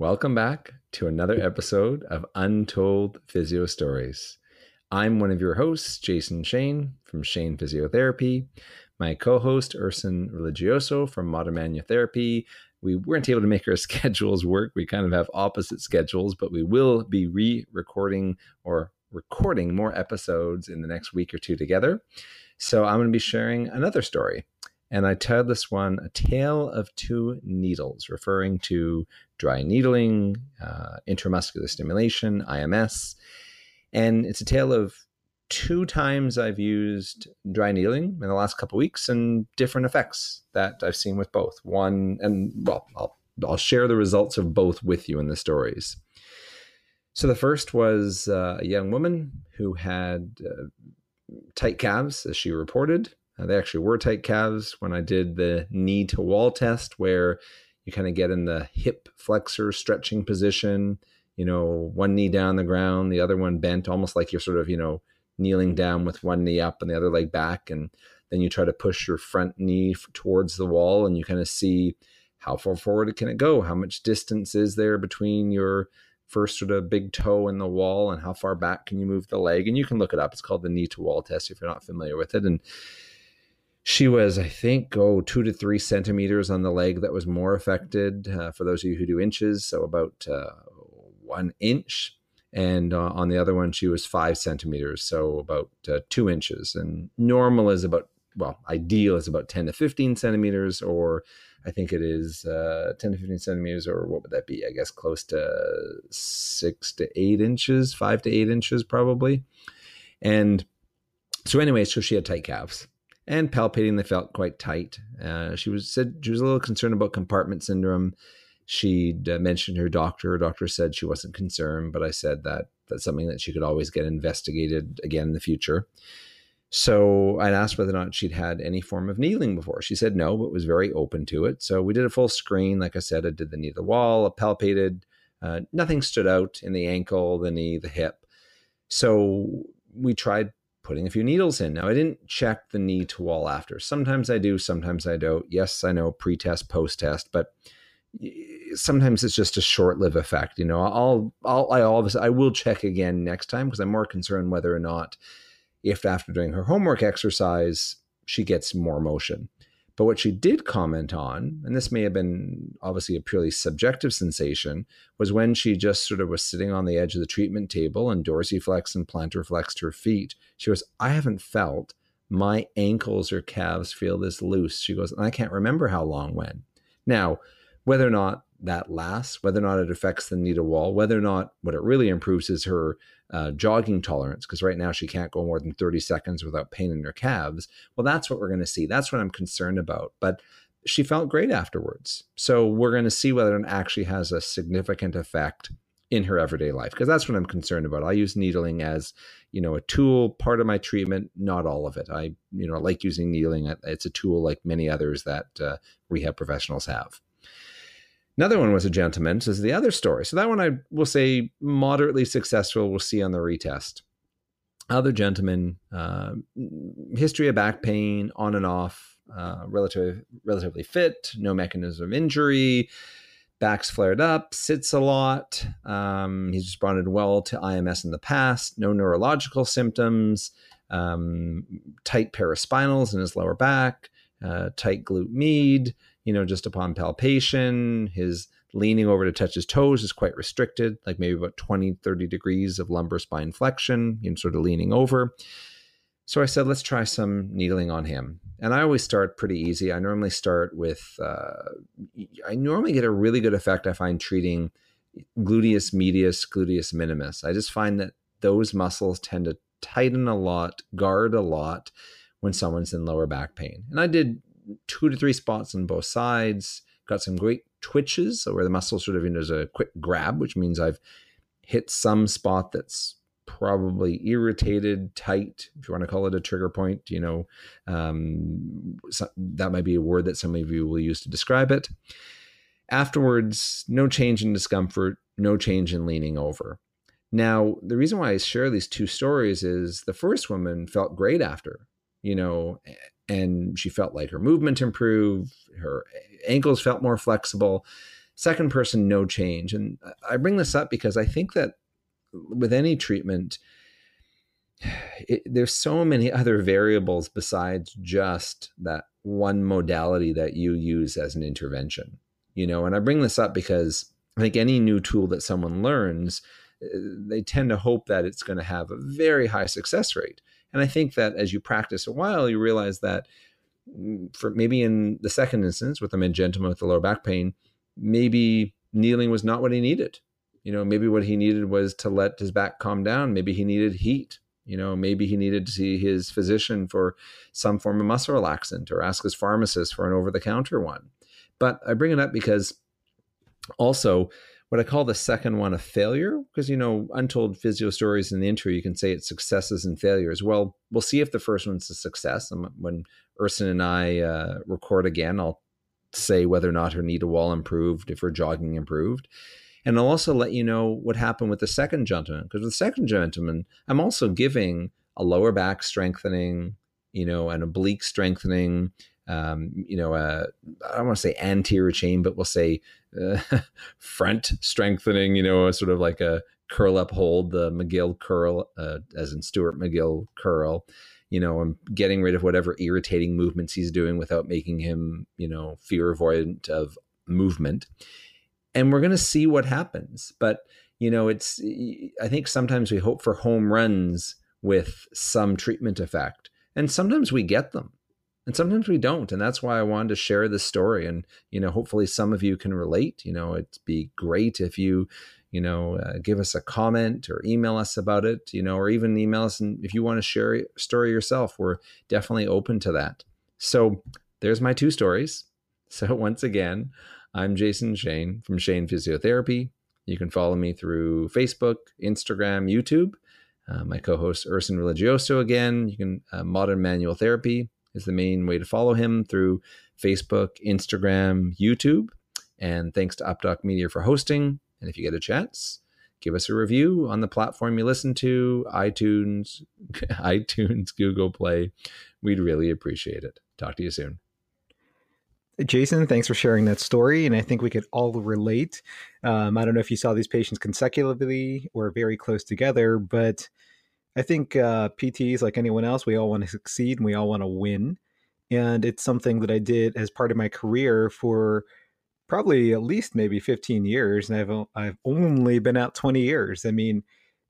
Welcome back to another episode of Untold Physio Stories. I'm one of your hosts, Jason Shane from Shane Physiotherapy. My co host, Erson Religioso from Modern Manual We weren't able to make our schedules work. We kind of have opposite schedules, but we will be re recording or recording more episodes in the next week or two together. So I'm going to be sharing another story. And I titled this one A Tale of Two Needles, referring to dry needling, uh, intramuscular stimulation, IMS. And it's a tale of two times I've used dry needling in the last couple weeks and different effects that I've seen with both. One, and well, I'll, I'll share the results of both with you in the stories. So the first was uh, a young woman who had uh, tight calves, as she reported, uh, they actually were tight calves when I did the knee to wall test, where you kind of get in the hip flexor stretching position, you know, one knee down the ground, the other one bent, almost like you're sort of, you know, kneeling down with one knee up and the other leg back. And then you try to push your front knee towards the wall and you kind of see how far forward it can it go? How much distance is there between your first sort of big toe in the wall and how far back can you move the leg? And you can look it up. It's called the knee to wall test if you're not familiar with it. And she was, I think, oh, two to three centimeters on the leg that was more affected. Uh, for those of you who do inches, so about uh, one inch. And uh, on the other one, she was five centimeters, so about uh, two inches. And normal is about, well, ideal is about 10 to 15 centimeters, or I think it is uh, 10 to 15 centimeters, or what would that be? I guess close to six to eight inches, five to eight inches, probably. And so, anyway, so she had tight calves and palpating they felt quite tight. Uh, she was said she was a little concerned about compartment syndrome. She'd uh, mentioned her doctor. Her doctor said she wasn't concerned, but I said that that's something that she could always get investigated again in the future. So I'd asked whether or not she'd had any form of needling before. She said no, but was very open to it. So we did a full screen. Like I said, I did the knee to the wall, I palpated. Uh, nothing stood out in the ankle, the knee, the hip. So we tried putting a few needles in. Now, I didn't check the knee to wall after. Sometimes I do, sometimes I don't. Yes, I know pre test, post test, but sometimes it's just a short lived effect. You know, I'll, I'll, I always, I will check again next time because I'm more concerned whether or not if after doing her homework exercise, she gets more motion. But what she did comment on, and this may have been obviously a purely subjective sensation, was when she just sort of was sitting on the edge of the treatment table and dorsiflexed and plantar flexed her feet. She goes, I haven't felt my ankles or calves feel this loose. She goes, and I can't remember how long when. Now, whether or not that lasts, whether or not it affects the needle wall, whether or not what it really improves is her uh, jogging tolerance, because right now she can't go more than 30 seconds without pain in her calves. Well, that's what we're going to see. That's what I'm concerned about. But she felt great afterwards. So we're going to see whether it actually has a significant effect in her everyday life because that's what I'm concerned about. I use needling as, you know, a tool, part of my treatment, not all of it. I, you know, like using needling. It's a tool like many others that uh, rehab professionals have. Another one was a gentleman. So this is the other story. So that one I will say moderately successful. We'll see on the retest. Other gentleman, uh, history of back pain on and off, uh, relatively relatively fit, no mechanism of injury, back's flared up, sits a lot. Um, he's responded well to IMS in the past, no neurological symptoms, um, tight paraspinals in his lower back, uh, tight glute med you know, just upon palpation, his leaning over to touch his toes is quite restricted, like maybe about 20, 30 degrees of lumbar spine flexion, you know, sort of leaning over. So I said, let's try some needling on him. And I always start pretty easy. I normally start with, uh, I normally get a really good effect, I find, treating gluteus medius, gluteus minimus. I just find that those muscles tend to tighten a lot, guard a lot when someone's in lower back pain. And I did two to three spots on both sides. Got some great twitches where the muscle sort of you know, does a quick grab, which means I've hit some spot that's probably irritated, tight, if you want to call it a trigger point. You know, um, so that might be a word that some of you will use to describe it. Afterwards, no change in discomfort, no change in leaning over. Now, the reason why I share these two stories is the first woman felt great after, you know, and she felt like her movement improved, her ankles felt more flexible. Second person, no change. And I bring this up because I think that with any treatment, it, there's so many other variables besides just that one modality that you use as an intervention you know and i bring this up because i think any new tool that someone learns uh, they tend to hope that it's going to have a very high success rate and i think that as you practice a while you realize that mm, for maybe in the second instance with the gentleman with the lower back pain maybe needling was not what he needed. You know maybe what he needed was to let his back calm down. Maybe he needed heat. You know maybe he needed to see his physician for some form of muscle relaxant or ask his pharmacist for an over the counter one. But I bring it up because also what I call the second one a failure, because you know, untold physio stories in the intro, you can say it's successes and failures. Well, we'll see if the first one's a success. When Erson and I uh, record again, I'll say whether or not her knee to wall improved, if her jogging improved. And I'll also let you know what happened with the second gentleman, because with the second gentleman, I'm also giving a lower back strengthening, you know, an oblique strengthening, um, you know, uh, I don't want to say anterior chain, but we'll say uh, front strengthening, you know, sort of like a curl up hold, the McGill curl, uh, as in Stuart McGill curl, you know, I'm getting rid of whatever irritating movements he's doing without making him, you know, fear avoidant of movement. And we're going to see what happens. But, you know, it's, I think sometimes we hope for home runs with some treatment effect. And sometimes we get them and sometimes we don't and that's why i wanted to share this story and you know hopefully some of you can relate you know it'd be great if you you know uh, give us a comment or email us about it you know or even email us and if you want to share a story yourself we're definitely open to that. So there's my two stories. So once again i'm jason shane from shane physiotherapy. You can follow me through facebook instagram youtube. Uh, my co-host erson religioso again. You can uh, modern manual therapy is the main way to follow him through Facebook, Instagram, YouTube. And thanks to UpDoc Media for hosting. And if you get a chance, give us a review on the platform you listen to, iTunes, iTunes, Google Play. We'd really appreciate it. Talk to you soon. Jason, thanks for sharing that story. And I think we could all relate. Um, I don't know if you saw these patients consecutively or very close together, but I think uh, PTs, like anyone else, we all want to succeed and we all want to win. And it's something that I did as part of my career for probably at least maybe 15 years. And I've, I've only been out 20 years. I mean,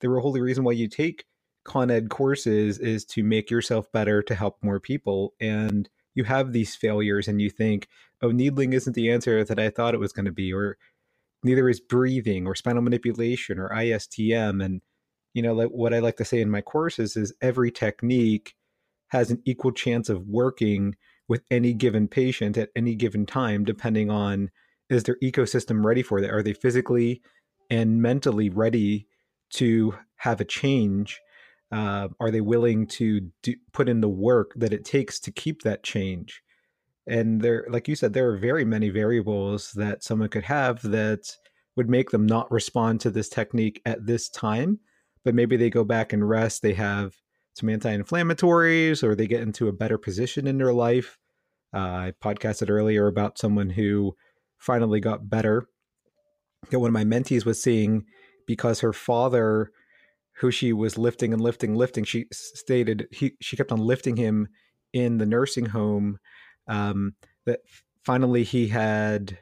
the whole reason why you take Con Ed courses is to make yourself better to help more people. And you have these failures and you think, oh, needling isn't the answer that I thought it was going to be, or neither is breathing or spinal manipulation or ISTM. And you know, like what I like to say in my courses is every technique has an equal chance of working with any given patient at any given time, depending on is their ecosystem ready for that? Are they physically and mentally ready to have a change? Uh, are they willing to do, put in the work that it takes to keep that change? And there, like you said, there are very many variables that someone could have that would make them not respond to this technique at this time but maybe they go back and rest. They have some anti-inflammatories, or they get into a better position in their life. Uh, I podcasted earlier about someone who finally got better. That one of my mentees was seeing because her father, who she was lifting and lifting, lifting, she stated he she kept on lifting him in the nursing home. Um, that finally he had,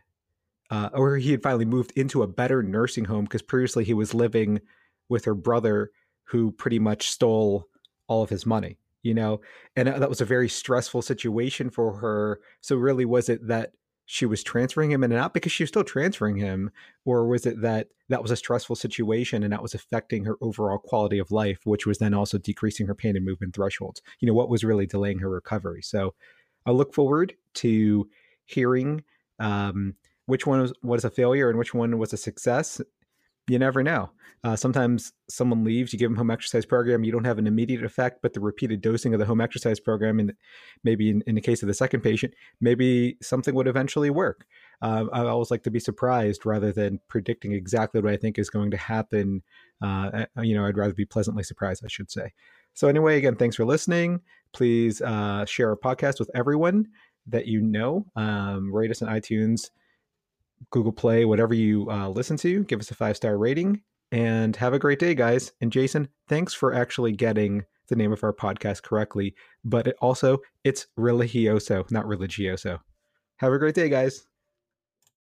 uh, or he had finally moved into a better nursing home because previously he was living with her brother who pretty much stole all of his money you know? And that was a very stressful situation for her. So really was it that she was transferring him in and out because she was still transferring him or was it that that was a stressful situation and that was affecting her overall quality of life which was then also decreasing her pain and movement thresholds? You know what was really delaying her recovery? So i look forward to hearing um, which one was, was a failure and which one was a success you never know. Uh, sometimes someone leaves, you give them home exercise program, you don't have an immediate effect, but the repeated dosing of the home exercise program, and maybe in, in, the case of the second patient, maybe something would eventually work. Uh, I always like to be surprised rather than predicting exactly what I think is going to happen. Uh, you know, I'd rather be pleasantly surprised, I should say. So anyway, again, thanks for listening. Please uh, share our podcast with everyone that you know. Um, rate us on iTunes, Google Play, whatever you uh, listen to. Give us a five star rating and have a great day, guys. And Jason, thanks for actually getting the name of our podcast correctly. But it also, it's religioso, not religioso. Have a great day, guys.